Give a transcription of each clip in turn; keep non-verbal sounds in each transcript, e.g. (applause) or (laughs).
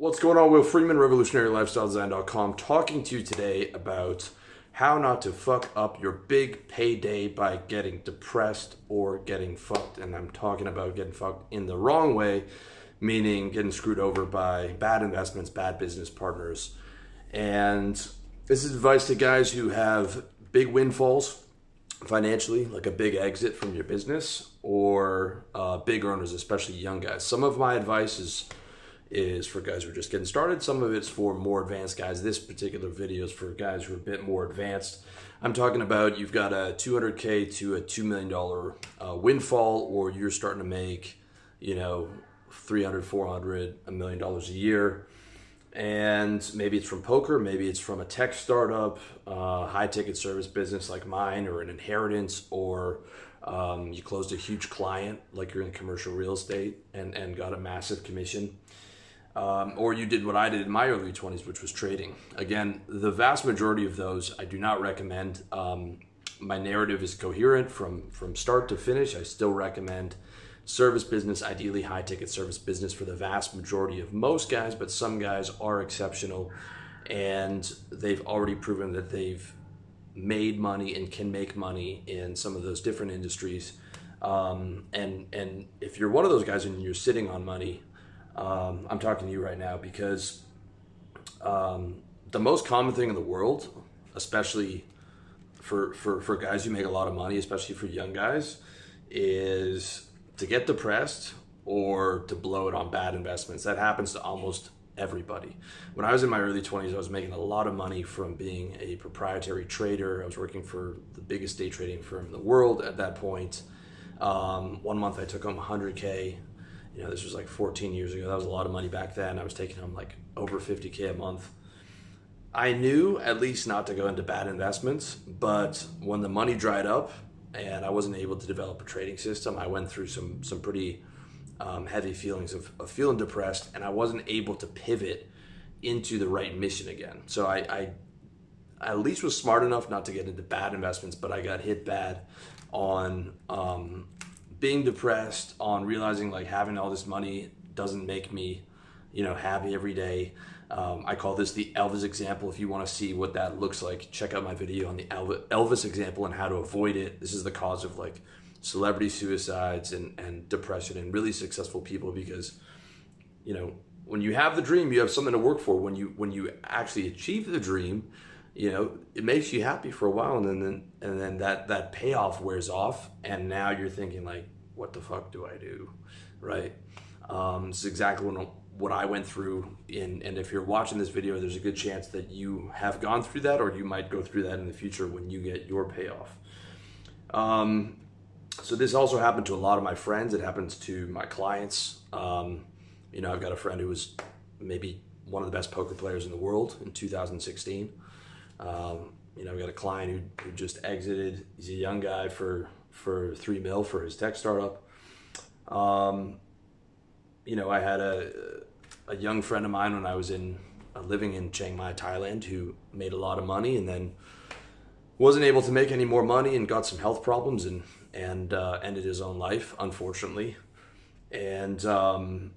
What's going on? Will Freeman, RevolutionaryLifestyleDesign.com, talking to you today about how not to fuck up your big payday by getting depressed or getting fucked. And I'm talking about getting fucked in the wrong way, meaning getting screwed over by bad investments, bad business partners. And this is advice to guys who have big windfalls financially, like a big exit from your business, or uh, big earners, especially young guys. Some of my advice is is for guys who are just getting started. Some of it's for more advanced guys. This particular video is for guys who are a bit more advanced. I'm talking about you've got a 200k to a two million dollar uh, windfall, or you're starting to make, you know, 300, 400, a million dollars a year. And maybe it's from poker, maybe it's from a tech startup, uh, high ticket service business like mine, or an inheritance, or um, you closed a huge client like you're in commercial real estate and, and got a massive commission um, or you did what I did in my early 20s, which was trading. Again, the vast majority of those I do not recommend. Um, my narrative is coherent from, from start to finish. I still recommend service business, ideally high ticket service business for the vast majority of most guys, but some guys are exceptional and they've already proven that they've made money and can make money in some of those different industries. Um, and and if you're one of those guys and you're sitting on money, um, I'm talking to you right now because um, the most common thing in the world, especially for, for, for guys who make a lot of money, especially for young guys, is to get depressed or to blow it on bad investments. That happens to almost everybody. When I was in my early 20s, I was making a lot of money from being a proprietary trader. I was working for the biggest day trading firm in the world at that point. Um, one month I took home 100K you know, this was like 14 years ago. That was a lot of money back then. I was taking home like over 50K a month. I knew at least not to go into bad investments, but when the money dried up and I wasn't able to develop a trading system, I went through some, some pretty um, heavy feelings of, of, feeling depressed and I wasn't able to pivot into the right mission again. So I, I at least was smart enough not to get into bad investments, but I got hit bad on um, being depressed, on realizing like having all this money doesn't make me, you know, happy every day. Um, I call this the Elvis example. If you want to see what that looks like, check out my video on the Elvis example and how to avoid it. This is the cause of like celebrity suicides and, and depression and really successful people because, you know, when you have the dream, you have something to work for. When you when you actually achieve the dream, you know, it makes you happy for a while, and then and then that that payoff wears off, and now you're thinking like, what the fuck do I do, right? Um, it's exactly what what I went through. In and if you're watching this video, there's a good chance that you have gone through that, or you might go through that in the future when you get your payoff. Um, so this also happened to a lot of my friends. It happens to my clients. Um, you know, I've got a friend who was maybe one of the best poker players in the world in 2016. Um, you know, we got a client who, who just exited. He's a young guy for for three mil for his tech startup. Um, you know, I had a a young friend of mine when I was in uh, living in Chiang Mai, Thailand, who made a lot of money and then wasn't able to make any more money and got some health problems and and uh, ended his own life, unfortunately. And um,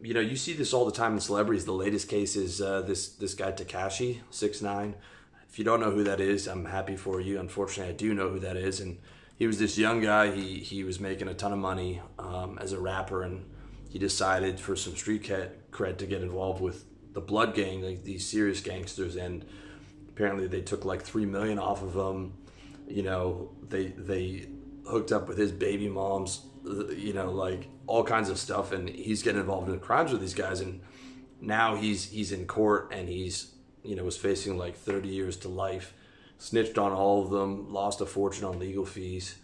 you know, you see this all the time in celebrities. The latest case is uh, this this guy Tekashi six nine if you don't know who that is, I'm happy for you. Unfortunately, I do know who that is, and he was this young guy. He he was making a ton of money um, as a rapper, and he decided for some street cred to get involved with the Blood Gang, like these serious gangsters, and apparently they took like three million off of him. You know, they they hooked up with his baby moms. You know, like all kinds of stuff, and he's getting involved in crimes with these guys, and now he's he's in court and he's you know, was facing like 30 years to life, snitched on all of them, lost a fortune on legal fees.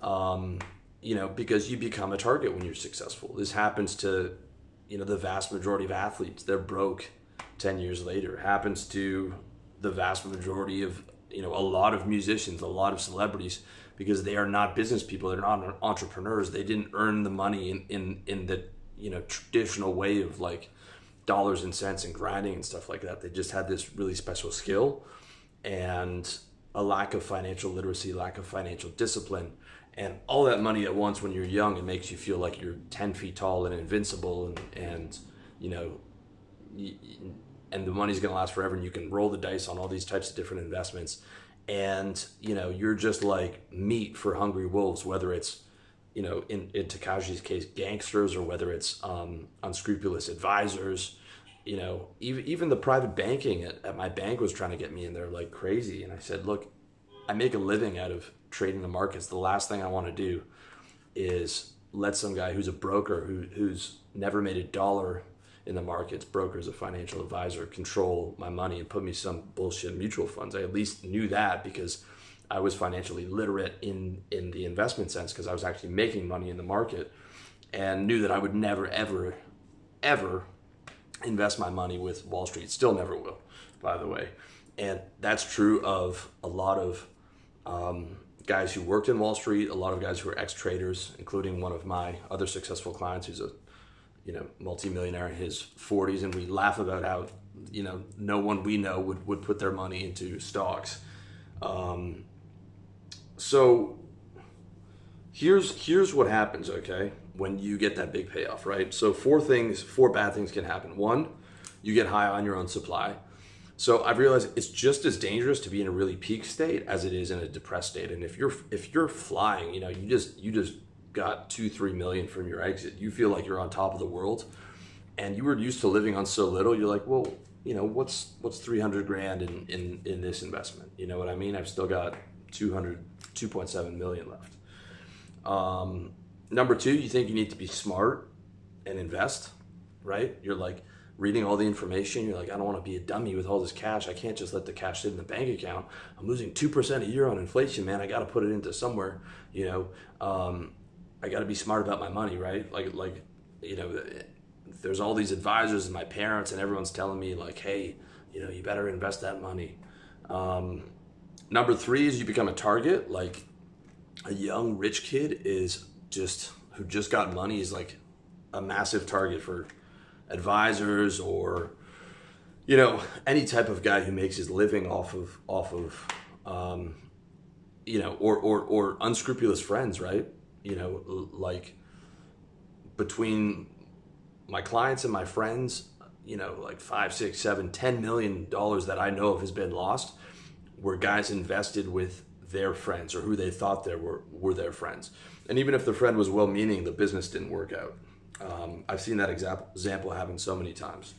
Um, you know, because you become a target when you're successful. This happens to, you know, the vast majority of athletes. They're broke 10 years later. It happens to the vast majority of, you know, a lot of musicians, a lot of celebrities, because they are not business people. They're not entrepreneurs. They didn't earn the money in, in, in the, you know, traditional way of like, dollars and cents and grinding and stuff like that. They just had this really special skill and a lack of financial literacy, lack of financial discipline, and all that money at once when you're young, it makes you feel like you're 10 feet tall and invincible and, and you know, and the money's going to last forever and you can roll the dice on all these types of different investments and you know you're just like meat for hungry wolves whether it's you know in, in Tekashi's case gangsters or whether it's um, unscrupulous advisors you know even even the private banking at, at my bank was trying to get me in there like crazy and i said look i make a living out of trading the markets the last thing i want to do is let some guy who's a broker who, who's never made a dollar in the markets, brokers, a financial advisor, control my money and put me some bullshit mutual funds. I at least knew that because I was financially literate in in the investment sense because I was actually making money in the market and knew that I would never ever ever invest my money with Wall Street. Still never will, by the way. And that's true of a lot of um, guys who worked in Wall Street, a lot of guys who are ex traders, including one of my other successful clients who's a you know multimillionaire in his 40s, and we laugh about how you know no one we know would would put their money into stocks. Um, so here's here's what happens. Okay, when you get that big payoff, right? So four things, four bad things can happen. One, you get high on your own supply. So I've realized it's just as dangerous to be in a really peak state as it is in a depressed state. And if you're if you're flying, you know, you just you just got two three million from your exit, you feel like you're on top of the world, and you were used to living on so little. You're like, well, you know, what's what's three hundred grand in in in this investment? You know what I mean? I've still got 200 2.7 million left. Um, number two, you think you need to be smart and invest, right? You're like reading all the information. You're like, I don't want to be a dummy with all this cash. I can't just let the cash sit in the bank account. I'm losing 2% a year on inflation, man. I got to put it into somewhere, you know. Um, I got to be smart about my money, right? Like, like, you know, there's all these advisors and my parents and everyone's telling me like, hey, you know, you better invest that money. Um, number three is you become a target. Like a young rich kid is just who just got money is like a massive target for advisors or you know any type of guy who makes his living off of off of um, you know or, or or unscrupulous friends right? You know like between my clients and my friends you know like five six seven ten million dollars that i know of has been lost where guys invested with their friends or who they thought they were were their friends and even if the friend was well meaning the business didn't work out um, i've seen that example happen so many times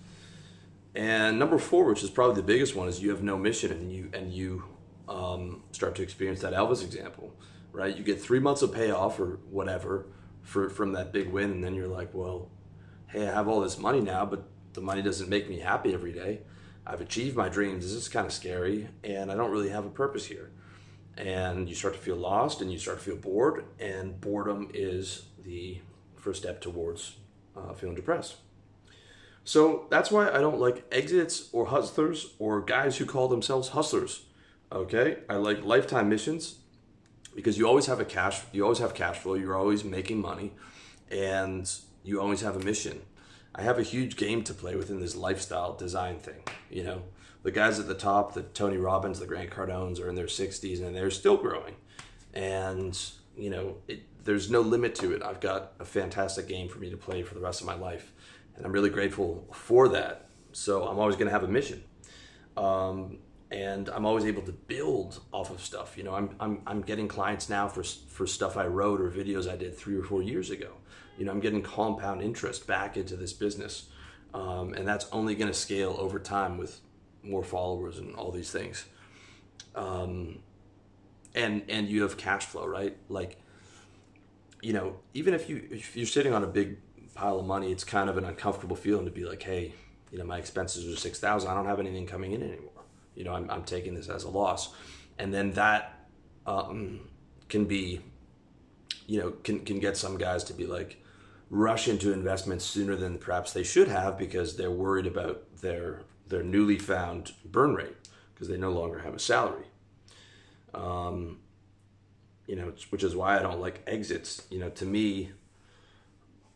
and number four which is probably the biggest one is you have no mission and you and you um, start to experience that elvis example right? You get three months of payoff or whatever for from that big win, and then you're like, well, hey, I have all this money now, but the money doesn't make me happy every day. I've achieved my dreams. This is kind of scary, and I don't really have a purpose here. And you start to feel lost, and you start to feel bored, and boredom is the first step towards uh, feeling depressed. So that's why I don't like exits or hustlers or guys who call themselves hustlers. Okay, I like lifetime missions because you always have a cash you always have cash flow you're always making money and you always have a mission i have a huge game to play within this lifestyle design thing you know? The guys at the top the tony robbins the grant cardones are in their 60s and they're still growing. And you know it, there's no limit to it. I've got a fantastic game for me to play for the rest of my life and i'm really grateful for that. So i'm always going to have a mission. Um, and I'm always able to build off of stuff. You know, I'm, I'm, I'm getting clients now for, for stuff I wrote or videos I did three or four years ago. You know, I'm getting compound interest back into this business. Um, and that's only going to scale over time with more followers and all these things. Um, and, and you have cash flow, right? Like, you know, even if you, if you're sitting on a big pile of money, it's kind of an uncomfortable feeling to be like, Hey, you know, my expenses are 6,000. I don't have anything coming in anymore you know, I'm, I'm taking this as a loss. And then that um, can be, you know, can, can get some guys to be like, rush into investments sooner than perhaps they should have because they're worried about their their newly found burn rate because they no longer have a salary. Um, you know, which is why I don't like exits. You know, to me,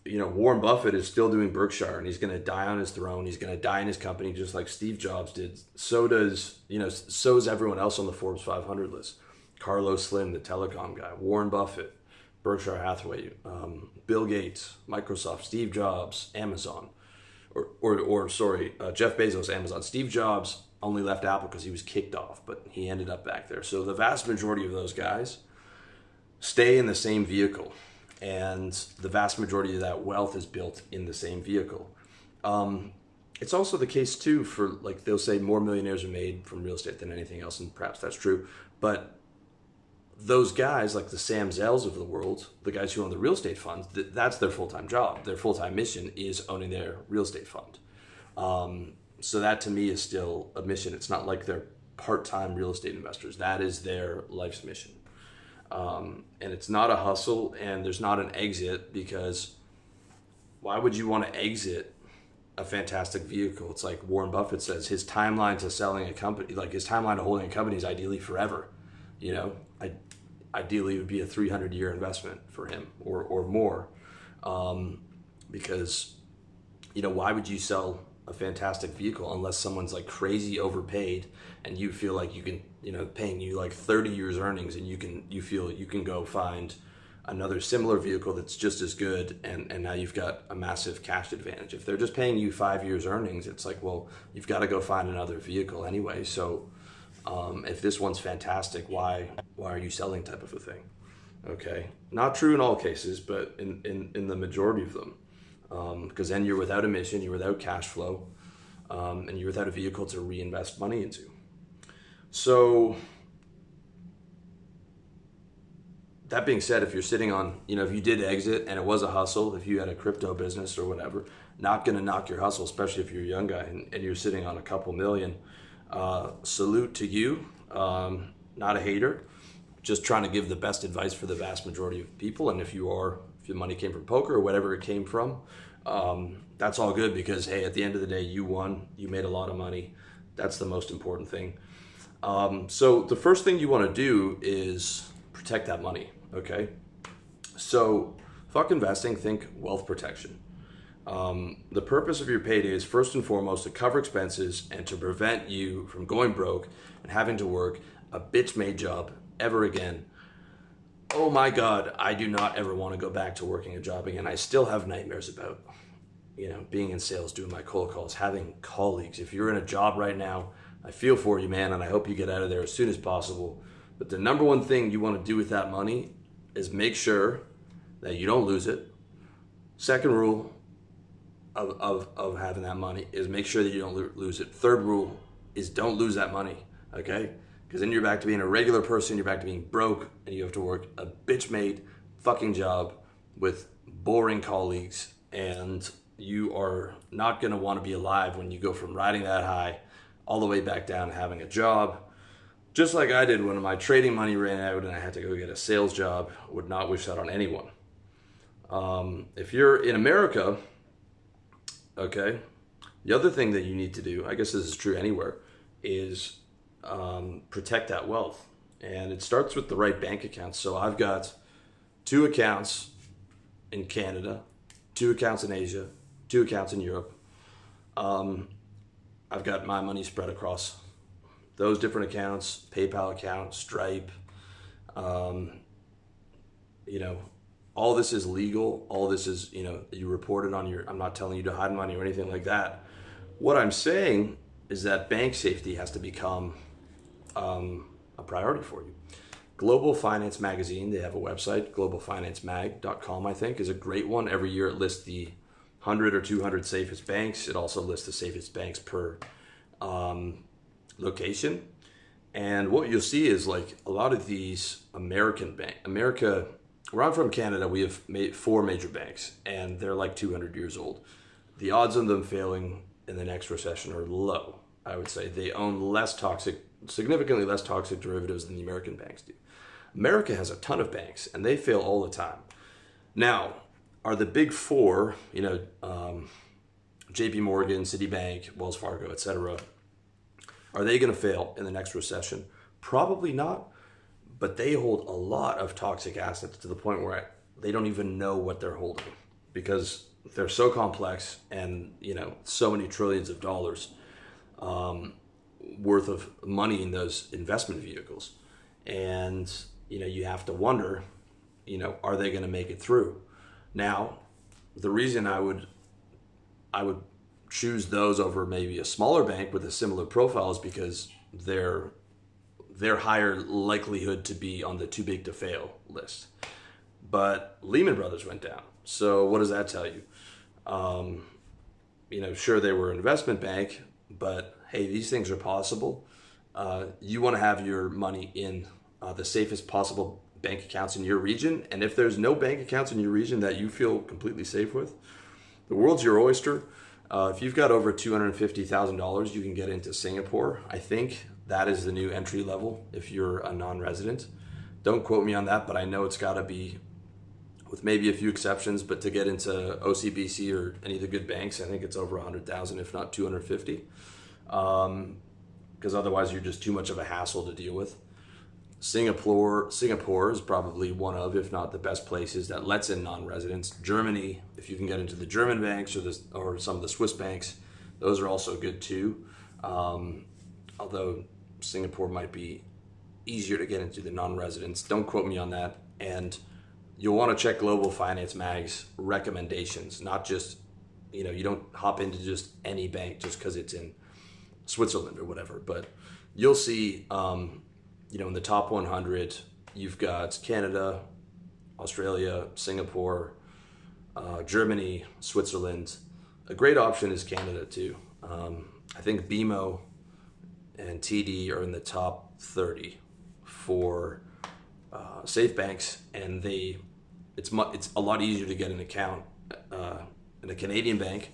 you know, Warren Buffett is still doing Berkshire and he's going to die on his throne. He's going to die in his company just like Steve Jobs did. So does, you know, so is everyone else on the Forbes 500 list. Carlos Slim, the telecom guy, Warren Buffett, Berkshire Hathaway, um, Bill Gates, Microsoft, Steve Jobs, Amazon, or or, or sorry, uh, Jeff Bezos, Amazon. Steve Jobs only left Apple because he was kicked off, but he ended up back there. So the vast majority of those guys stay in the same vehicle, and the vast majority of that wealth is built in the same vehicle. Um, it's also the case too for like they'll say more millionaires are made from real estate than anything else, and perhaps that's true. But those guys, like the Sam Zells of the world, the guys who own the real estate funds, th- that's their full time job. Their full time mission is owning their real estate fund. Um, so that to me is still a mission. It's not like they're part time real estate investors. That is their life's mission. Um, and it's not a hustle, and there's not an exit because why would you want to exit a fantastic vehicle. It's like Warren Buffett says his timeline to selling a company, like his timeline to holding a company, is ideally forever. You know, I, ideally it would be a 300 year investment for him or or more, um, because you know why would you sell a fantastic vehicle unless someone's like crazy overpaid and you feel like you can you know paying you like 30 years earnings and you can you feel you can go find another similar vehicle that's just as good and, and now you've got a massive cash advantage? If they're just paying you five years earnings it's like well you've got to go find another vehicle anyway. So um, if this one's fantastic why why are you selling type of a thing? Okay. Not true in all cases but in, in, in the majority of them. Because um, then you're without a mission you're without cash flow um, and you're without a vehicle to reinvest money into. So that being said, if you're sitting on, you know, if you did exit and it was a hustle, if you had a crypto business or whatever, not going to knock your hustle, especially if you're a young guy and, and you're sitting on a couple million. Uh, salute to you. Um, not a hater, just trying to give the best advice for the vast majority of people. And if you are, if your money came from poker or whatever it came from, um, that's all good because, hey, at the end of the day, you won, you made a lot of money. That's the most important thing. Um, so the first thing you want to do is protect that money. Okay, so fuck investing. Think wealth protection. Um, the purpose of your payday is first and foremost to cover expenses and to prevent you from going broke and having to work a bitch made job ever again. Oh my God, I do not ever want to go back to working a job again. I still have nightmares about, you know, being in sales, doing my cold calls, having colleagues. If you're in a job right now, I feel for you, man, and I hope you get out of there as soon as possible. But the number one thing you want to do with that money is make sure that you don't lose it. Second rule of, of, of having that money is make sure that you don't lose it. Third rule is don't lose that money, okay? Because then you're back to being a regular person, you're back to being broke, and you have to work a bitch made fucking job with boring colleagues, and you are not gonna wanna be alive when you go from riding that high all the way back down having a job just like I did when my trading money ran out and I had to go get a sales job, would not wish that on anyone. Um, if you're in America, okay, the other thing that you need to do, I guess this is true anywhere, is um, protect that wealth. And it starts with the right bank accounts. So I've got two accounts in Canada, two accounts in Asia, two accounts in Europe. Um, I've got my money spread across those different accounts, PayPal account, Stripe, um, you know, all this is legal. All this is, you know, you reported on your, I'm not telling you to hide money or anything like that. What I'm saying is that bank safety has to become um, a priority for you. Global Finance Magazine, they have a website, globalfinancemag.com, I think, is a great one. Every year it lists the 100 or 200 safest banks. It also lists the safest banks per um, location. And what you'll see is like a lot of these American bank, America, where I'm from Canada, we have made four major banks and they're like 200 years old. The odds of them failing in the next recession are low. I would say they own less toxic, significantly less toxic derivatives than the American banks do. America has a ton of banks and they fail all the time. Now, are the big four, you know, um, JP Morgan, Citibank, Wells Fargo, etc., are they going to fail in the next recession? Probably not, but they hold a lot of toxic assets to the point where they don't even know what they're holding because they're so complex and you know so many trillions of dollars um, worth of money in those investment vehicles, and you know you have to wonder, you know, are they going to make it through? Now, the reason I would I would choose those over maybe a smaller bank with a similar profile is because they're they're higher likelihood to be on the too big to fail list. But Lehman Brothers went down. So what does that tell you? Um, you know, sure they were an investment bank, but hey, these things are possible. Uh, you want to have your money in uh, the safest possible bank accounts in your region. And if there's no bank accounts in your region that you feel completely safe with, the world's your oyster. Uh, if you've got over $250,000, you can get into Singapore. I think that is the new entry level if you're a non resident. Don't quote me on that, but I know it's got to be with maybe a few exceptions, but to get into OCBC or any of the good banks, I think it's over 100,000, if not 250. Because um, otherwise, you're just too much of a hassle to deal with. Singapore, Singapore is probably one of, if not the best places that lets in non-residents. Germany, if you can get into the German banks or the, or some of the Swiss banks, those are also good too. Um, although Singapore might be easier to get into the non-residents. Don't quote me on that. And you'll want to check Global Finance Mag's recommendations, not just you know you don't hop into just any bank just because it's in Switzerland or whatever. But you'll see, um, you know, in the top 100, you've got Canada, Australia, Singapore, uh, Germany, Switzerland. A great option is Canada too. Um, I think BMO and TD are in the top 30 for uh, safe banks, and they it's mu- it's a lot easier to get an account uh, in a Canadian bank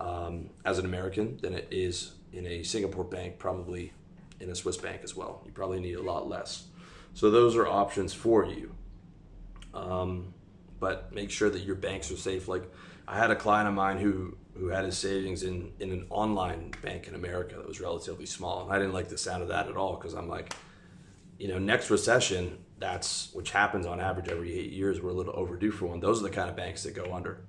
um, as an American than it is in a Singapore bank, probably in a Swiss bank as well. You probably need a lot less. So those are options for you. Um, but make sure that your banks are safe. Like I had a client of mine who who had his savings in in an online bank in America that was relatively small, and I didn't like the sound of that at all because I'm like, you know, next recession, that's which happens on average every eight years. We're a little overdue for one. Those are the kind of banks that go under.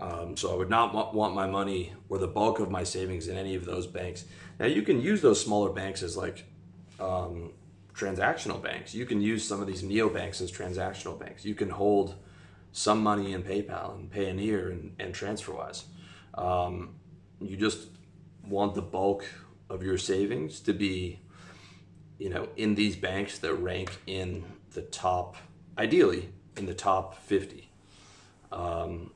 Um, so I would not want my money or the bulk of my savings in any of those banks. Now you can use those smaller banks as like um, transactional banks. You can use some of these neo banks as transactional banks. You can hold some money in PayPal and Payoneer and, and TransferWise. Um, you just want the bulk of your savings to be, you know, in these banks that rank in the top, ideally in the top 50. Um,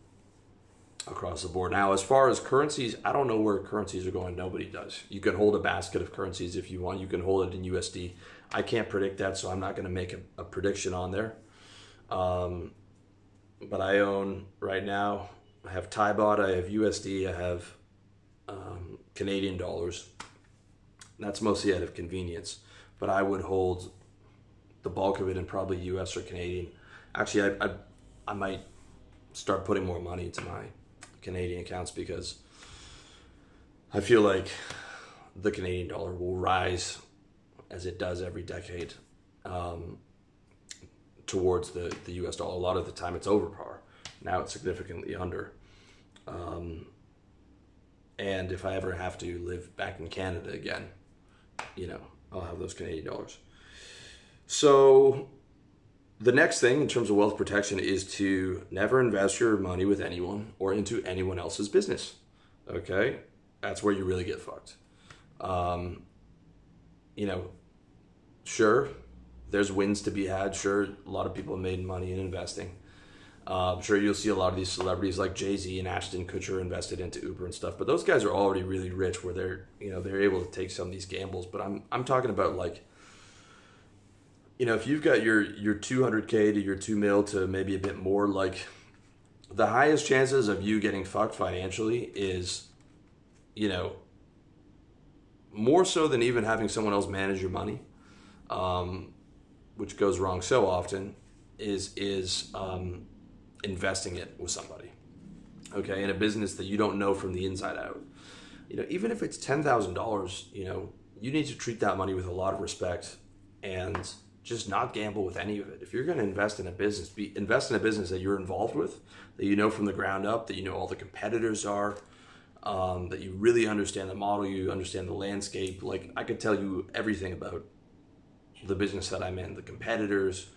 across the board. Now, as far as currencies, I don't know where currencies are going. Nobody does. You can hold a basket of currencies if you want. You can hold it in USD. I can't predict that, so I'm not going to make a, a, prediction on there. Um, but I own right now. I have Thai baht. I have USD. I have um, Canadian dollars. That's mostly out of convenience. But I would hold the bulk of it in probably US or Canadian. Actually, I, I, I might start putting more money into my Canadian accounts because I feel like the Canadian dollar will rise as it does every decade um, towards the, the US dollar. A lot of the time it's over par. Now it's significantly under. Um, and if I ever have to live back in Canada again, you know, I'll have those Canadian dollars. So the next thing in terms of wealth protection is to never invest your money with anyone or into anyone else's business. Okay, that's where you really get fucked. Um, you know, sure, there's wins to be had. Sure, a lot of people made money in investing. Uh, I'm sure you'll see a lot of these celebrities like Jay Z and Ashton Kutcher invested into Uber and stuff. But those guys are already really rich, where they're you know they're able to take some of these gambles. But I'm I'm talking about like you know, if you've got your your 200k to your 2 mil to maybe a bit more, like the highest chances of you getting fucked financially is, you know, more so than even having someone else manage your money, um, which goes wrong so often, is is um, investing it with somebody, okay, in a business that you don't know from the inside out. You know, even if it's ten thousand dollars, you know, you need to treat that money with a lot of respect and just not gamble with any of it. If you're going to invest in a business, be invest in a business that you're involved with, that you know from the ground up, that you know all the competitors are, um, that you really understand the model, you understand the landscape. Like I could tell you everything about the business that I'm in, the competitors,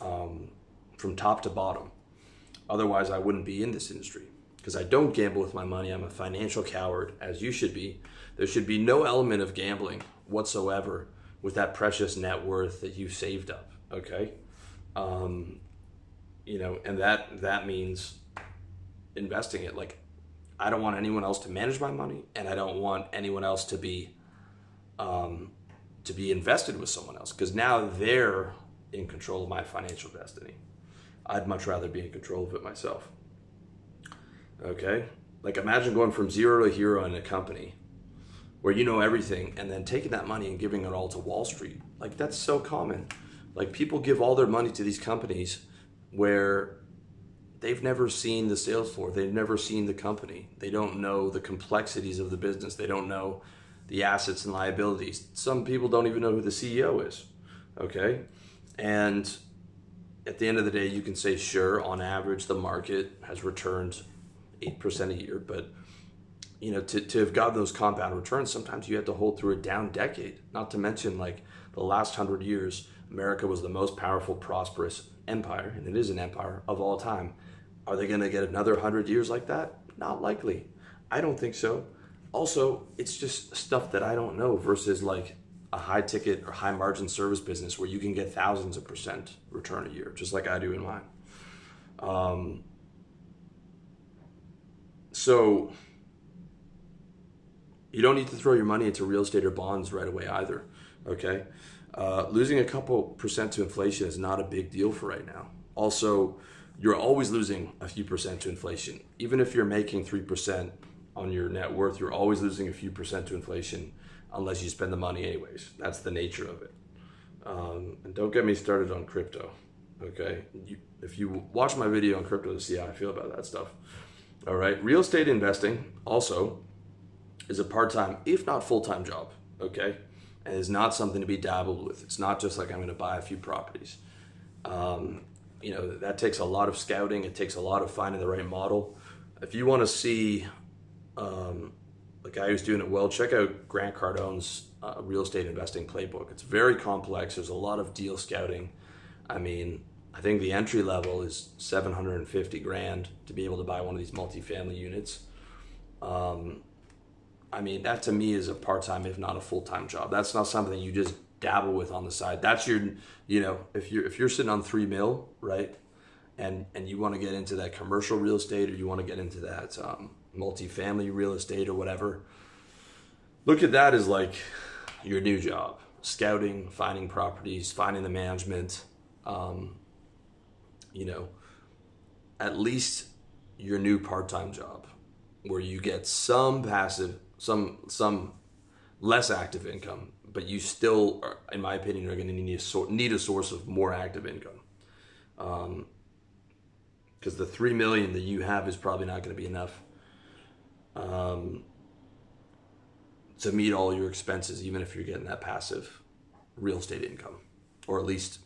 um, from top to bottom. Otherwise, I wouldn't be in this industry. Because I don't gamble with my money. I'm a financial coward, as you should be. There should be no element of gambling whatsoever with that precious net worth that you've saved up. Okay, um, you know, and that that means investing it. Like, I don't want anyone else to manage my money, and I don't want anyone else to be um, to be invested with someone else because now they're in control of my financial destiny. I'd much rather be in control of it myself. Okay? Like imagine going from zero to hero in a company where you know everything and then taking that money and giving it all to Wall Street. Like that's so common. Like people give all their money to these companies where they've never seen the sales floor, they've never seen the company. They don't know the complexities of the business. They don't know the assets and liabilities. Some people don't even know who the CEO is. Okay? And at the end of the day, you can say, sure, on average, the market has returned 8% a year, but you know, to, to have got those compound returns, sometimes you had to hold through a down decade. Not to mention, like the last hundred years, America was the most powerful, prosperous empire, and it is an empire of all time. Are they going to get another hundred years like that? Not likely. I don't think so. Also, it's just stuff that I don't know versus like a high ticket or high margin service business where you can get thousands of percent return a year, just like I do in mine. Um, so you don't need to throw your money into real estate or bonds right away either. Okay, uh, losing a couple percent to inflation is not a big deal for right now. Also, you're always losing a few percent to inflation, even if you're making three percent on your net worth. You're always losing a few percent to inflation unless you spend the money anyways. That's the nature of it. Um, and don't get me started on crypto. Okay, you, if you watch my video on crypto to see how I feel about that stuff. All right, real estate investing also is a part time, if not full time job. Okay, and is not something to be dabbled with. It's not just like I'm going to buy a few properties. Um, you know that takes a lot of scouting. It takes a lot of finding the right model. If you want to see um, the guy who's doing it well, check out Grant Cardone's uh, real estate investing playbook. It's very complex. There's a lot of deal scouting. I mean, I think the entry level is 750 grand to be able to buy one of these multifamily units. Um, I mean, that to me is a part time, if not a full time job. That's not something you just dabble with on the side. That's your, you know, if you're if you're sitting on three mil, right, and and you want to get into that commercial real estate or you want to get into that um, multifamily real estate or whatever, look at that as like your new job: scouting, finding properties, finding the management. Um, you know, at least your new part-time job where you get some passive, some some less active income, but you still, are, in my opinion, are going to need a sort need a source of more active income. Um, because the three million that you have is probably not going to be enough um, to meet all your expenses, even if you're getting that passive real estate income, or at least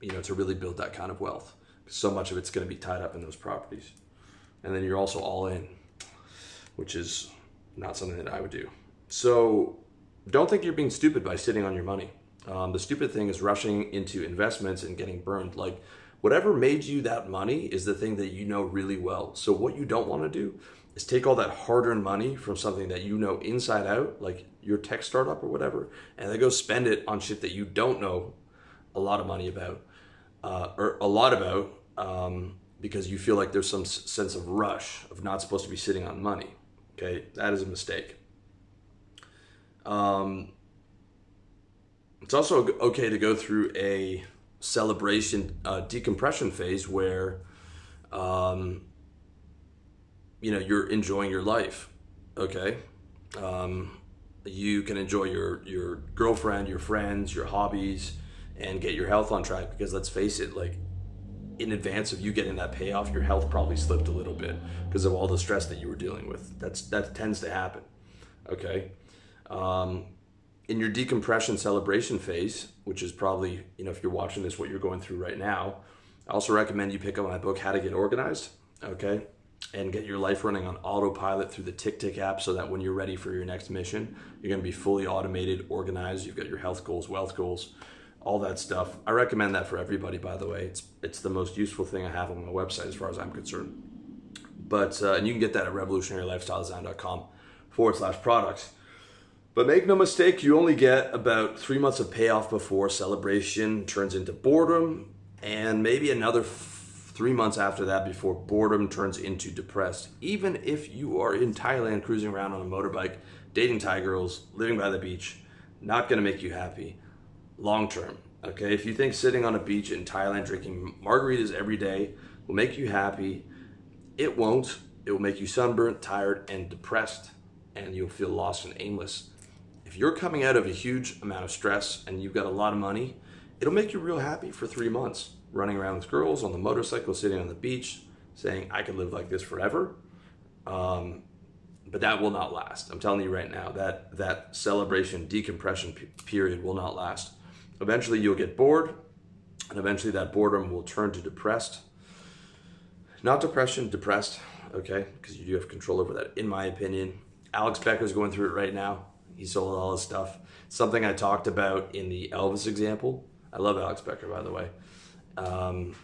you know to really build that kind of wealth so much of it's going to be tied up in those properties. And then you're also all in, which is not something that I would do. So don't think you're being stupid by sitting on your money. Um, the stupid thing is rushing into investments and getting burned. Like whatever made you that money is the thing that you know really well. So what you don't want to do is take all that hard-earned money from something that you know inside out, like your tech startup or whatever, and then go spend it on shit that you don't know a lot of money about, uh, or a lot about, um, because you feel like there's some sense of rush of not supposed to be sitting on money. Okay, that is a mistake. Um, it's also okay to go through a celebration uh, decompression phase where um, you know you're enjoying your life okay um, you can enjoy your your girlfriend your friends your hobbies and get your health on track because let's face it like in advance of you getting that payoff, your health probably slipped a little bit because of all the stress that you were dealing with. That's that tends to happen. Okay. Um, in your decompression celebration phase, which is probably you know if you're watching this, what you're going through right now, I also recommend you pick up my book, How to Get Organized. Okay. And get your life running on autopilot through the TickTick app so that when you're ready for your next mission, you're going to be fully automated, organized. You've got your health goals, wealth goals, all that stuff. I recommend that for everybody, by the way. It's it's the most useful thing I have on my website as far as I'm concerned. But uh, and you can get that at revolutionarylifestyledesign.com forward slash products. But make no mistake, you only get about three months of payoff before celebration turns into boredom, and maybe another three months after that before boredom turns into depressed. Even if you are in Thailand cruising around on a motorbike, dating Thai girls, living by the beach, not gonna make you happy long term. Okay, if you think sitting on a beach in Thailand drinking margaritas every day will make you happy, it won't. It will make you sunburnt, tired, and depressed, and you'll feel lost and aimless. If you're coming out of a huge amount of stress and you've got a lot of money, it'll make you real happy for three months. Running around with girls on the motorcycle, sitting on the beach, saying, I could live like this forever. Um, but that will not last. I'm telling you right now that that celebration decompression p- period will not last. Eventually, you'll get bored, and eventually that boredom will turn to depressed. Not depression, depressed. Okay, because you do have control over that, in my opinion. Alex Becker's going through it right now. He sold all his stuff. Something I talked about in the Elvis example. I love Alex Becker, by the way. Um,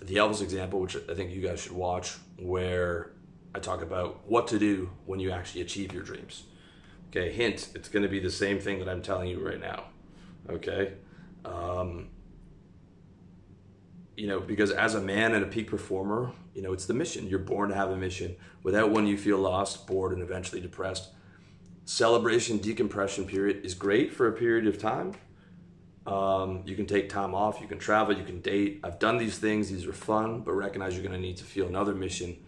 the Elvis example, which I think you guys should watch, where I talk about what to do when you actually achieve your dreams. Okay, hint, it's going to be the same thing that I'm telling you right now. Okay? Um, you know, because as a man and a peak performer, you know, it's the mission. You're born to have a mission. Without one, you feel lost, bored, and eventually depressed. Celebration, decompression period is great for a period of time. Um, you can take time off, you can travel, you can date. I've done these things, these are fun, but recognize you're to need to feel another mission.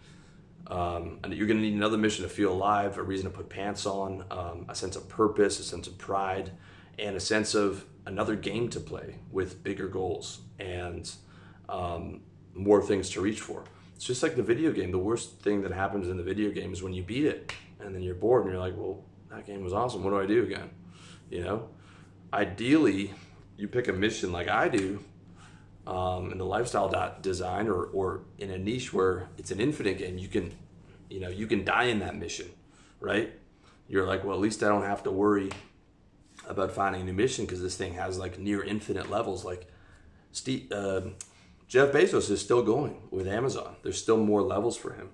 Um, and you're to need another mission to feel alive, a reason to put pants on, um, a sense of purpose, a sense of pride, and a sense of another game to play with bigger goals and um, more things to reach for. It's just like the video game. The worst thing that happens in the video game is when you beat it and then you're bored and you're like, well, that game was awesome. What do I do again? You know, ideally, you pick a mission like I do um, in the lifestyle design or, or in a niche where it's an infinite game. You can, you know, you can die in that mission, right? You're like, well, at least I don't have to worry about finding a new mission because this thing has like near infinite levels. Like Steve, uh, Jeff Bezos is still going with Amazon. There's still more levels for him,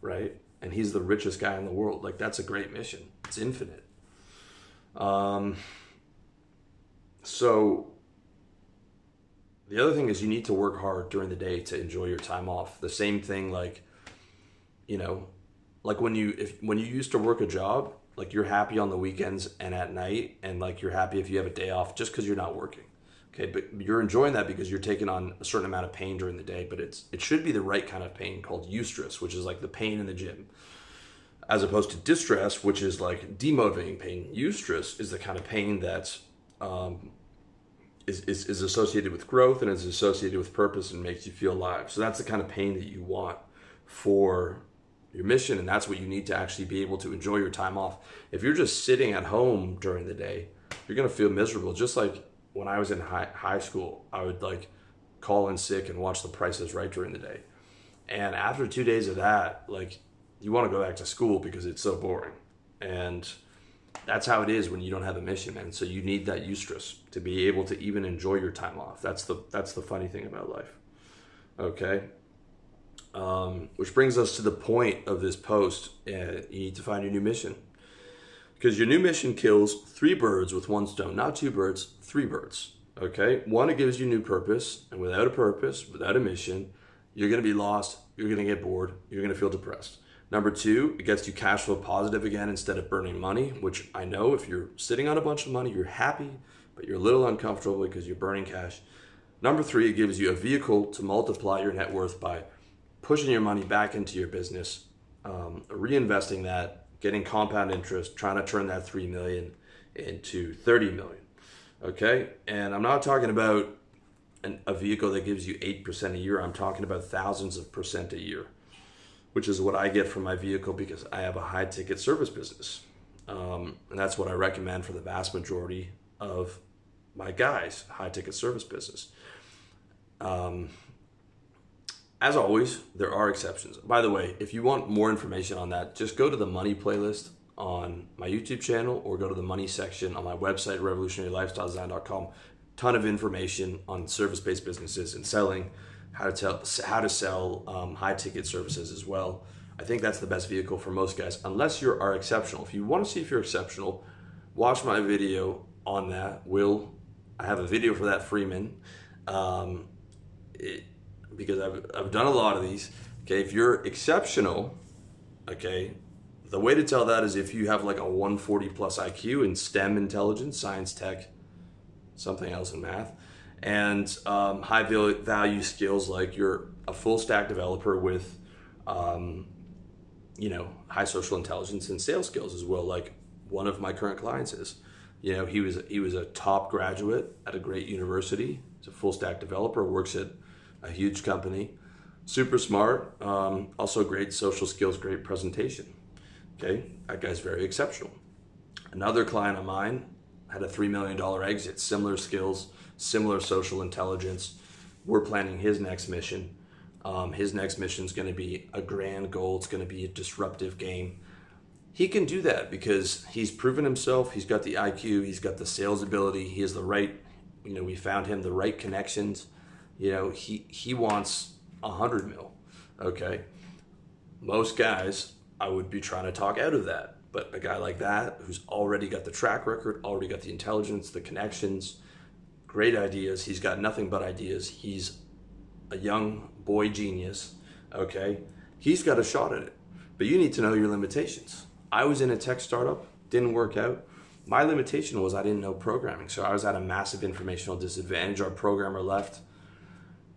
right? And he's the richest guy in the world. Like that's a great mission. It's infinite. Um, so the other thing is you need to work hard during the day to enjoy your time off. The same thing like you know, like when you if when you used to work a job, like you're happy on the weekends and at night and like you're happy if you have a day off just cuz you're not working. Okay, but you're enjoying that because you're taking on a certain amount of pain during the day, but it's it should be the right kind of pain called eustress, which is like the pain in the gym. As opposed to distress, which is like demotivating pain. Eustress is the kind of pain that's um, is, is, is associated with growth and is associated with purpose and makes you feel alive. So that's the kind of pain that you want for your mission, and that's what you need to actually be able to enjoy your time off. If you're just sitting at home during the day, you're gonna feel miserable. Just like when I was in high, high school, I would like call in sick and watch the prices right during the day. And after two days of that, like you want to go back to school because it's so boring. And that's how it is when you don't have a mission, man. So you need that eustress to be able to even enjoy your time off. That's the that's the funny thing about life. Okay. Um, which brings us to the point of this post. Uh, you need to find your new mission because your new mission kills three birds with one stone, not two birds, three birds. Okay. One, it gives you new purpose, and without a purpose, without a mission, you're going to be lost. You're going to get bored. You're going to feel depressed. Number two, it gets you cash flow positive again instead of burning money, which I know if you're sitting on a bunch of money, you're happy, but you're a little uncomfortable because you're burning cash. Number three, it gives you a vehicle to multiply your net worth by pushing your money back into your business, um, reinvesting that, getting compound interest, trying to turn that three million into 30 million. Okay. And I'm not talking about an, a vehicle that gives you 8% a year. I'm talking about thousands of percent a year which is what I get from my vehicle because I have a high ticket service business. Um, and that's what I recommend for the vast majority of my guys, high ticket service business. Um, as always, there are exceptions. By the way, if you want more information on that, just go to the money playlist on my YouTube channel or go to the money section on my website, revolutionarylifestyledesign.com. Ton of information on service based businesses and selling how to tell how to sell um, high ticket services as well. I think that's the best vehicle for most guys, unless you are exceptional. If you want to see if you're exceptional, watch my video on that. Will I have a video for that Freeman? Um, it, because I've, I've done a lot of these. Okay, if you're exceptional, okay, the way to tell that is if you have like a 140 plus IQ in STEM intelligence, science, tech, something else in math, and um, high value skills like you're a full stack developer with, um, you know, high social intelligence and sales skills as well. Like one of my current clients is, you know, he was he was a top graduate at a great university. He's a full stack developer, works at a huge company, super smart, um, also great social skills, great presentation. Okay, that guy's very exceptional. Another client of mine had a $3 million exit, similar skills, similar social intelligence. We're planning his next mission. Um, his next mission is going to be a grand goal, it's going to be a disruptive game. He can do that because he's proven himself. He's got the IQ, he's got the sales ability, he has the right, you know, we found him the right connections. You know, he, he wants a 100 mil. Okay. Most guys, I would be trying to talk out of that but a guy like that, who's already got the track record, already got the intelligence, the connections, great ideas. He's got nothing but ideas. He's a young boy genius. Okay. He's got a shot at it. But you need to know your limitations. I was in a tech startup, didn't work out. My limitation was I didn't know programming. So I was at a massive informational disadvantage. Our programmer left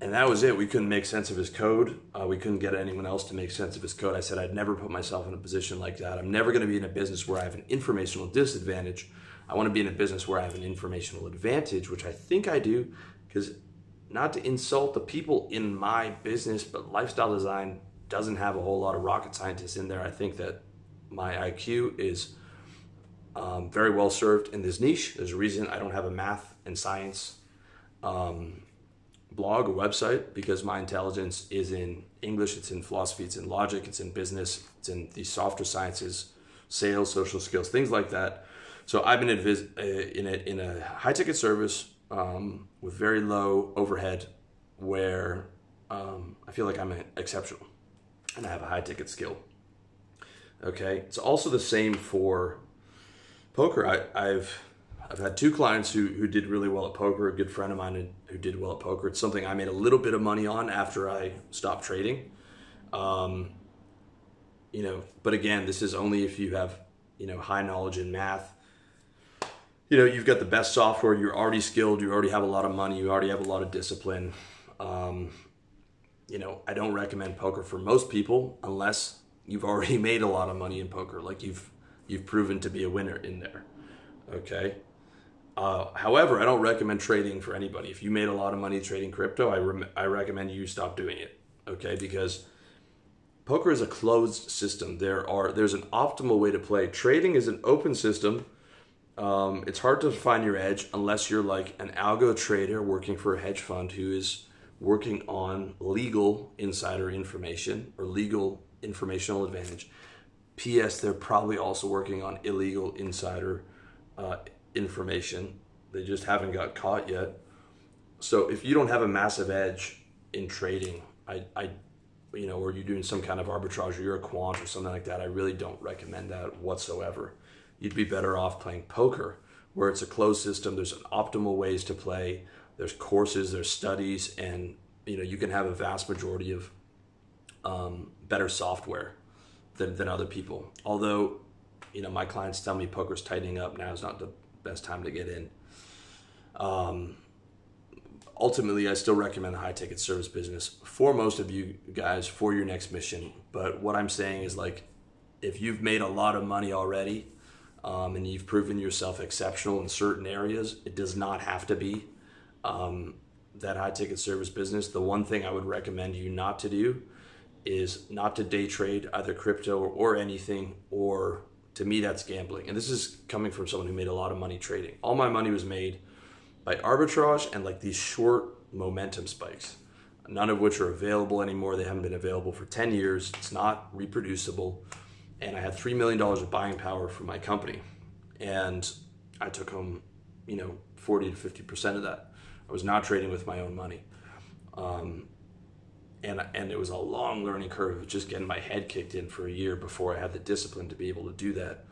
and that was it. We couldn't make sense of his code. Uh, we couldn't get anyone else to make sense of his code. I said I'd never put myself in a position like that. I'm never going to be in a business where I have an informational disadvantage. I want to be in a business where I have an informational advantage, which I think I do, because not to insult the people in my business, but lifestyle design doesn't have a whole lot of rocket scientists in there. I think that my IQ is um, very well served in this niche. There's a reason I don't have a math and science. Um, blog or website because my intelligence is in English, it's in philosophy, it's in logic, it's in business, it's in the softer sciences, sales, social skills, things like that. So I've been uh, in a, in a high ticket service um, with very low overhead where um, I feel like I'm exceptional and I have a high ticket skill. Okay, it's also the same for poker. I, I've I've had two clients who, who did really well at poker. A good friend of mine who did well at poker. It's something I made a little bit of money on after I stopped trading. Um, you know, but again, this is only if you have you know high knowledge in math. You know, you've got the best software. You're already skilled. You already have a lot of money. You already have a lot of discipline. Um, you know, I don't recommend poker for most people unless you've already (laughs) made a lot of money in poker. Like you've you've proven to be a winner in there. Okay. Uh, however, I don't recommend trading for anybody. If you made a lot of money trading crypto, I, I recommend you stop doing it. Okay, because poker is a closed system. There are there's an optimal way to play. Trading is an open system. Um, it's hard to find your edge unless you're like an algo trader working for a hedge fund who is working on legal insider information or legal informational advantage. P.S. They're probably also working on illegal insider uh, information. They just haven't got caught yet. So if you don't have a massive edge in trading, I, I you know, or you're doing some kind of arbitrage or you're a quant or something like that, I really don't recommend that whatsoever. You'd be better off playing poker, where it's a closed system. There's optimal ways to play. There's courses, there's studies, and you know you can have a vast majority of um, better software than, than other people. Although, you know, my clients tell me poker's tightening up now is not the best time to get in. Um, ultimately, I still recommend the high ticket service business for most of you guys for your next mission. But what I'm saying is like, if you've made a lot of money already um, and you've proven yourself exceptional in certain areas, it does not have to be um, that high ticket service business. The one thing I would recommend you not to do is not to day trade either crypto or, or anything or to me that's gambling. And this is coming from someone who made a lot of money trading. All my money was made by arbitrage and like these short momentum spikes none of which are available anymore. They haven't been available for 10 years. It's not reproducible. And i had $3 million of buying power for my company. And i took home you know 40 to 50% of that. I was not trading with my own money. Um, and and it was a long learning curve of just getting my head kicked in for a year before I had the discipline to be able to do that.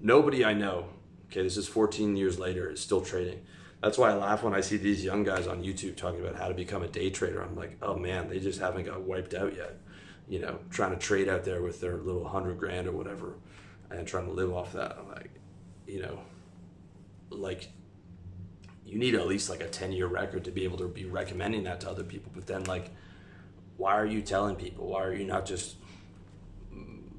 Nobody I know, okay, this is 14 years later, is still trading. That's why I laugh when I see these young guys on YouTube talking about how to become a day trader. I'm like, oh man, they just haven't got wiped out yet. You know, trying to trade out there with their little hundred grand or whatever, and trying to live off that. I'm like, you know, like you need at least like a 10 year record to be able to be recommending that to other people. But then like why are you telling people? Why are you not just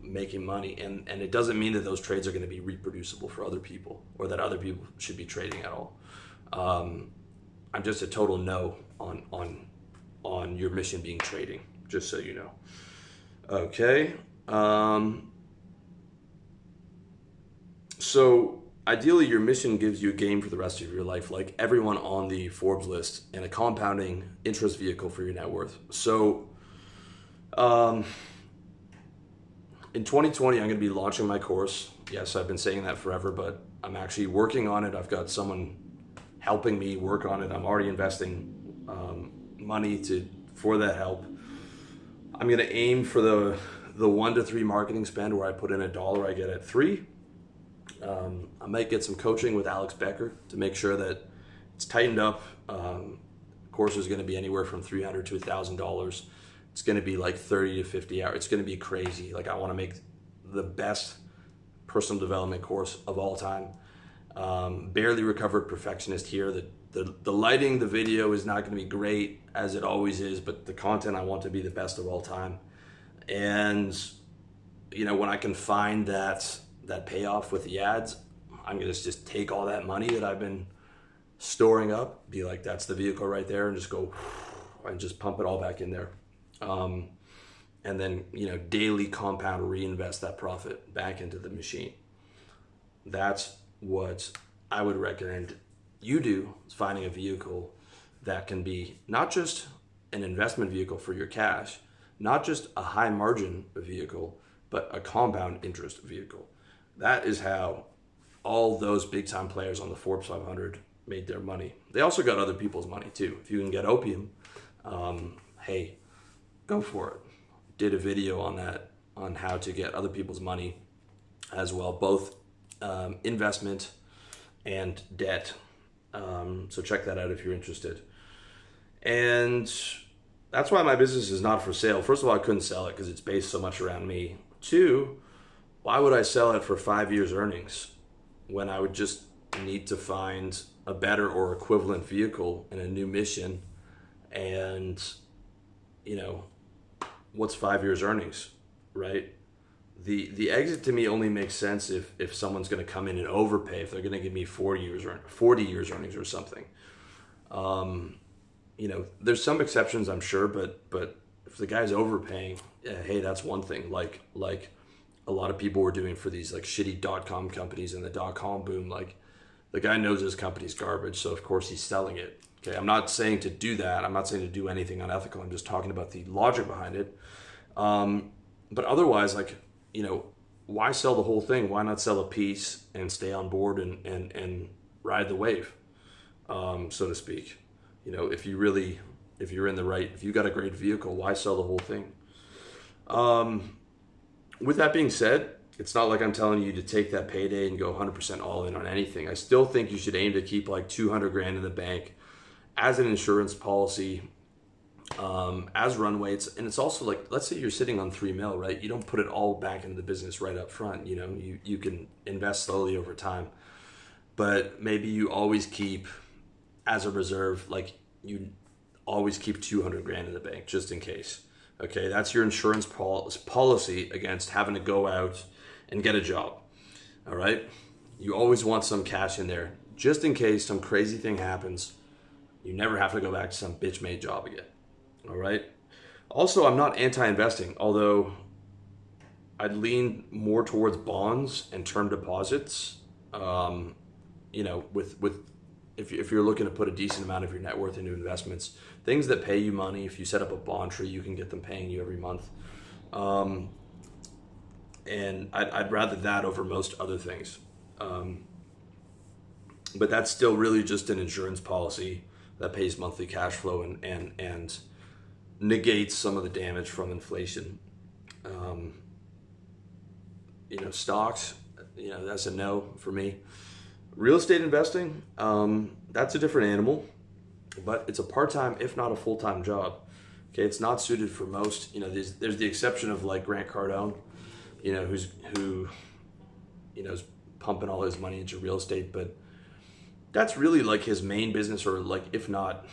making money? And and it doesn't mean that those trades are going to be reproducible for other people or that other people should be trading at all. Um, I'm just a total no on on on your mission being trading. Just so you know. Okay. Um, so ideally your mission gives you a game for the rest of your life like everyone on the forbes list and a compounding interest vehicle for your net worth so um, in 2020 i'm going to be launching my course. Yes i've been saying that forever but i'm actually working on it. I've got someone helping me work on it. I'm already investing um, money to for that help. I'm going to aim for the the one to three marketing spend where i put in a dollar i get at three. Um, I might get some coaching with Alex Becker to make sure that it's tightened up. Um, course is going to be anywhere from three hundred to thousand dollars. It's going to be like thirty to fifty hours. It's going to be crazy. Like I want to make the best personal development course of all time. Um, barely recovered perfectionist here. The, the the lighting, the video is not going to be great as it always is, but the content I want to be the best of all time. And you know when I can find that that payoff with the ads, I'm gonna just take all that money that I've been storing up, be like, that's the vehicle right there, and just go and just pump it all back in there. Um, and then, you know, daily compound reinvest that profit back into the machine. That's what I would recommend you do is finding a vehicle that can be not just an investment vehicle for your cash, not just a high margin vehicle, but a compound interest vehicle. That is how all those big time players on the Forbes 500 made their money. They also got other people's money too. If you can get OPM, um, hey, go for it. Did a video on that, on how to get other people's money as well, both um, investment and debt. Um, so check that out if you're interested. And that's why my business is not for sale. First of all, I couldn't sell it because it's based so much around me. Two, why would I sell it for five years' earnings when I would just need to find a better or equivalent vehicle in a new mission? And, you know, what's five years' earnings, right? The, the exit to me only makes sense if, if someone's going to come in and overpay if they're going to give me 40 years or 40 years earnings or something um, you know there's some exceptions i'm sure but but if the guy's overpaying yeah, hey that's one thing like like a lot of people were doing for these like shitty dot com companies and the dot com boom. Like the guy knows his company's garbage, so of course he's selling it. Okay, I'm not saying to do that. I'm not saying to do anything unethical. I'm just talking about the logic behind it. Um, but otherwise, like you know, why sell the whole thing? Why not sell a piece and stay on board and and and ride the wave, um, so to speak? You know, if you really, if you're in the right, if you got a great vehicle, why sell the whole thing? Um, with that being said, it's not like I'm telling you to take that payday and go 100% all in on anything. I still think you should aim to keep like 200 grand in the bank as an insurance policy, um, as runway. And it's also like, let's say you're sitting on three mil, right? You don't put it all back into the business right up front. You know, you, you can invest slowly over time, but maybe you always keep as a reserve, like you always keep 200 grand in the bank just in case. Okay, that's your insurance policy against having to go out and get a job. All right, you always want some cash in there just in case some crazy thing happens. You never have to go back to some bitch made job again. All right. Also, I'm not anti investing, although I'd lean more towards bonds and term deposits. Um, you know, with with if, if you're looking to put a decent amount of your net worth into investments, things that pay you money. If you set up a bond tree, you can get them paying you every month. Um, and I'd, I'd, rather that over most other things. Um, but that's still really just an insurance policy that pays monthly cash flow and and and negates some of the damage from inflation. Um, you know, stocks, you know, that's a no for me. Real estate investing, um, that's a different animal, but it's a part time, if not a full time job. Okay, it's not suited for most. You know, there's, there's the exception of like Grant Cardone, you know, who's who, you know, is pumping all his money into real estate, but that's really like his main business, or like if not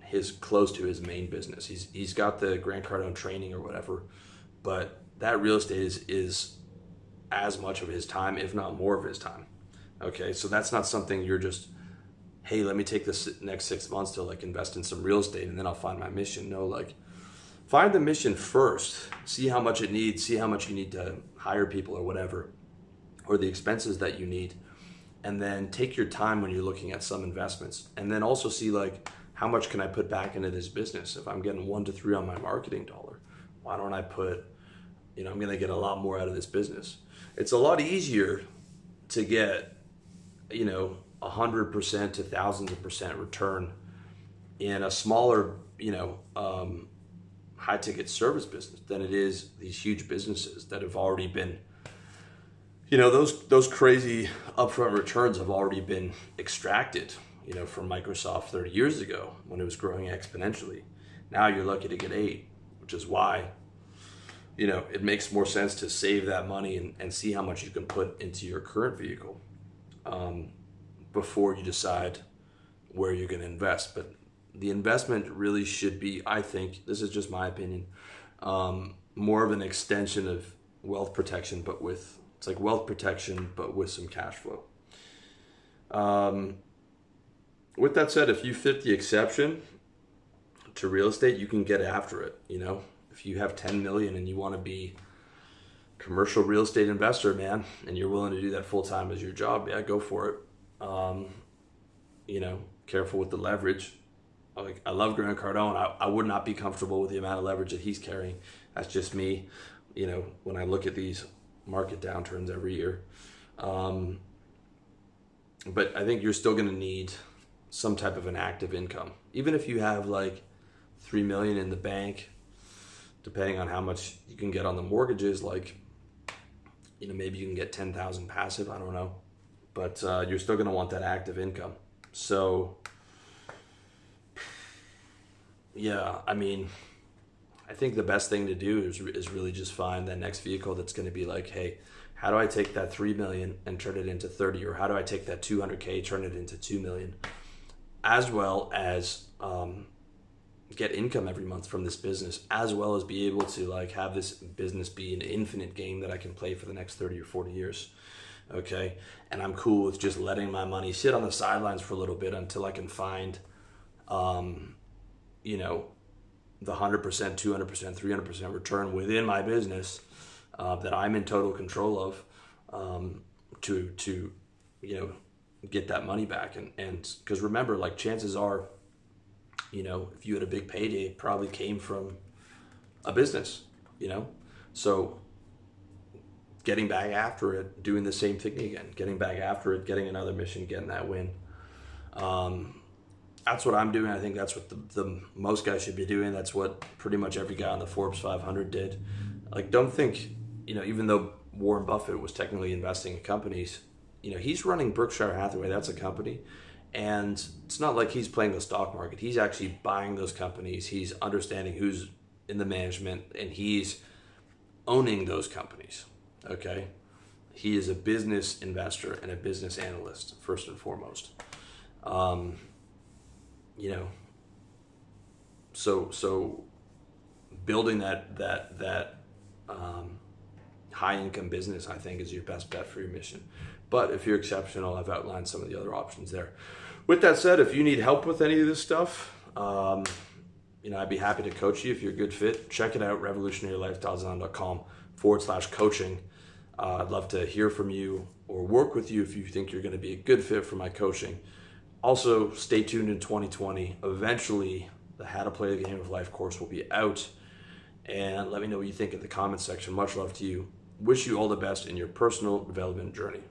his close to his main business. He's he's got the Grant Cardone training or whatever, but that real estate is is as much of his time, if not more of his time. Okay, so that's not something you're just, hey, let me take this next six months to like invest in some real estate and then I'll find my mission. No, like find the mission first, see how much it needs, see how much you need to hire people or whatever, or the expenses that you need, and then take your time when you're looking at some investments, and then also see like how much can I put back into this business if I'm getting one to three on my marketing dollar. Why don't I put, you know, I'm going to get a lot more out of this business. It's a lot easier to get you know, a hundred percent to thousands of percent return in a smaller, you know, um, high ticket service business than it is these huge businesses that have already been, you know, those those crazy upfront returns have already been extracted, you know, from Microsoft 30 years ago when it was growing exponentially. Now you're lucky to get eight, which is why, you know, it makes more sense to save that money and, and see how much you can put into your current vehicle um, before you decide where you're going to invest. But the investment really should be, I think, this is just my opinion, um, more of an extension of wealth protection, but with it's like wealth protection, but with some cash flow. Um, with that said, if you fit the exception to real estate, you can get after it. You know, if you have 10 million and you want to be commercial real estate investor, man, and you're willing to do that full time as your job, yeah, go for it. Um, you know, careful with the leverage. Like I love Grant Cardone. I, I would not be comfortable with the amount of leverage that he's carrying. That's just me. You know, when I look at these market downturns every year. Um, but I think you're still going to need some type of an active income, even if you have like three million in the bank, depending on how much you can get on the mortgages. Like you know, maybe you can get 10,000 passive, I don't know. But uh, you're still going to want that active income. So, yeah, I mean, I think the best thing to do is, is really just find that next vehicle that's going to be like, hey, how do I take that 3 million and turn it into 30 or how do I take that 200k turn it into 2 million? As well as um, get income every month from this business as well as be able to like have this business be an infinite game that I can play for the next 30 or 40 years okay? And I'm cool with just letting my money sit on the sidelines for a little bit until I can find um, you know the 100% 200% 300% return within my business uh, that I'm in total control of um, to to you know get that money back and and because remember like chances are you know, if you had a big payday, it probably came from a business, you know? So getting back after it, doing the same thing again, getting back after it, getting another mission, getting that win. Um, that's what I'm doing. I think that's what the, the most guys should be doing. That's what pretty much every guy on the Forbes 500 did. Like, don't think, you know, even though Warren Buffett was technically investing in companies, you know, he's running Berkshire Hathaway. That's a company. And it's not like he's playing the stock market. He's actually buying those companies. He's understanding who's in the management and he's owning those companies. Okay. He is a business investor and a business analyst, first and foremost. Um, you know, so, so building that, that, that, um, high income business, I think, is your best bet for your mission. But if you're exceptional, I've outlined some of the other options there. With that said, if you need help with any of this stuff, um, you know, I'd be happy to coach you if you're a good fit. Check it out, revolutionarylifestyledesign.com forward slash coaching. Uh, I'd love to hear from you or work with you if you think you're going to be a good fit for my coaching. Also, stay tuned in 2020. Eventually, the How to Play the Game of Life course will be out. And let me know what you think in the comments section. Much love to you. Wish you all the best in your personal development journey.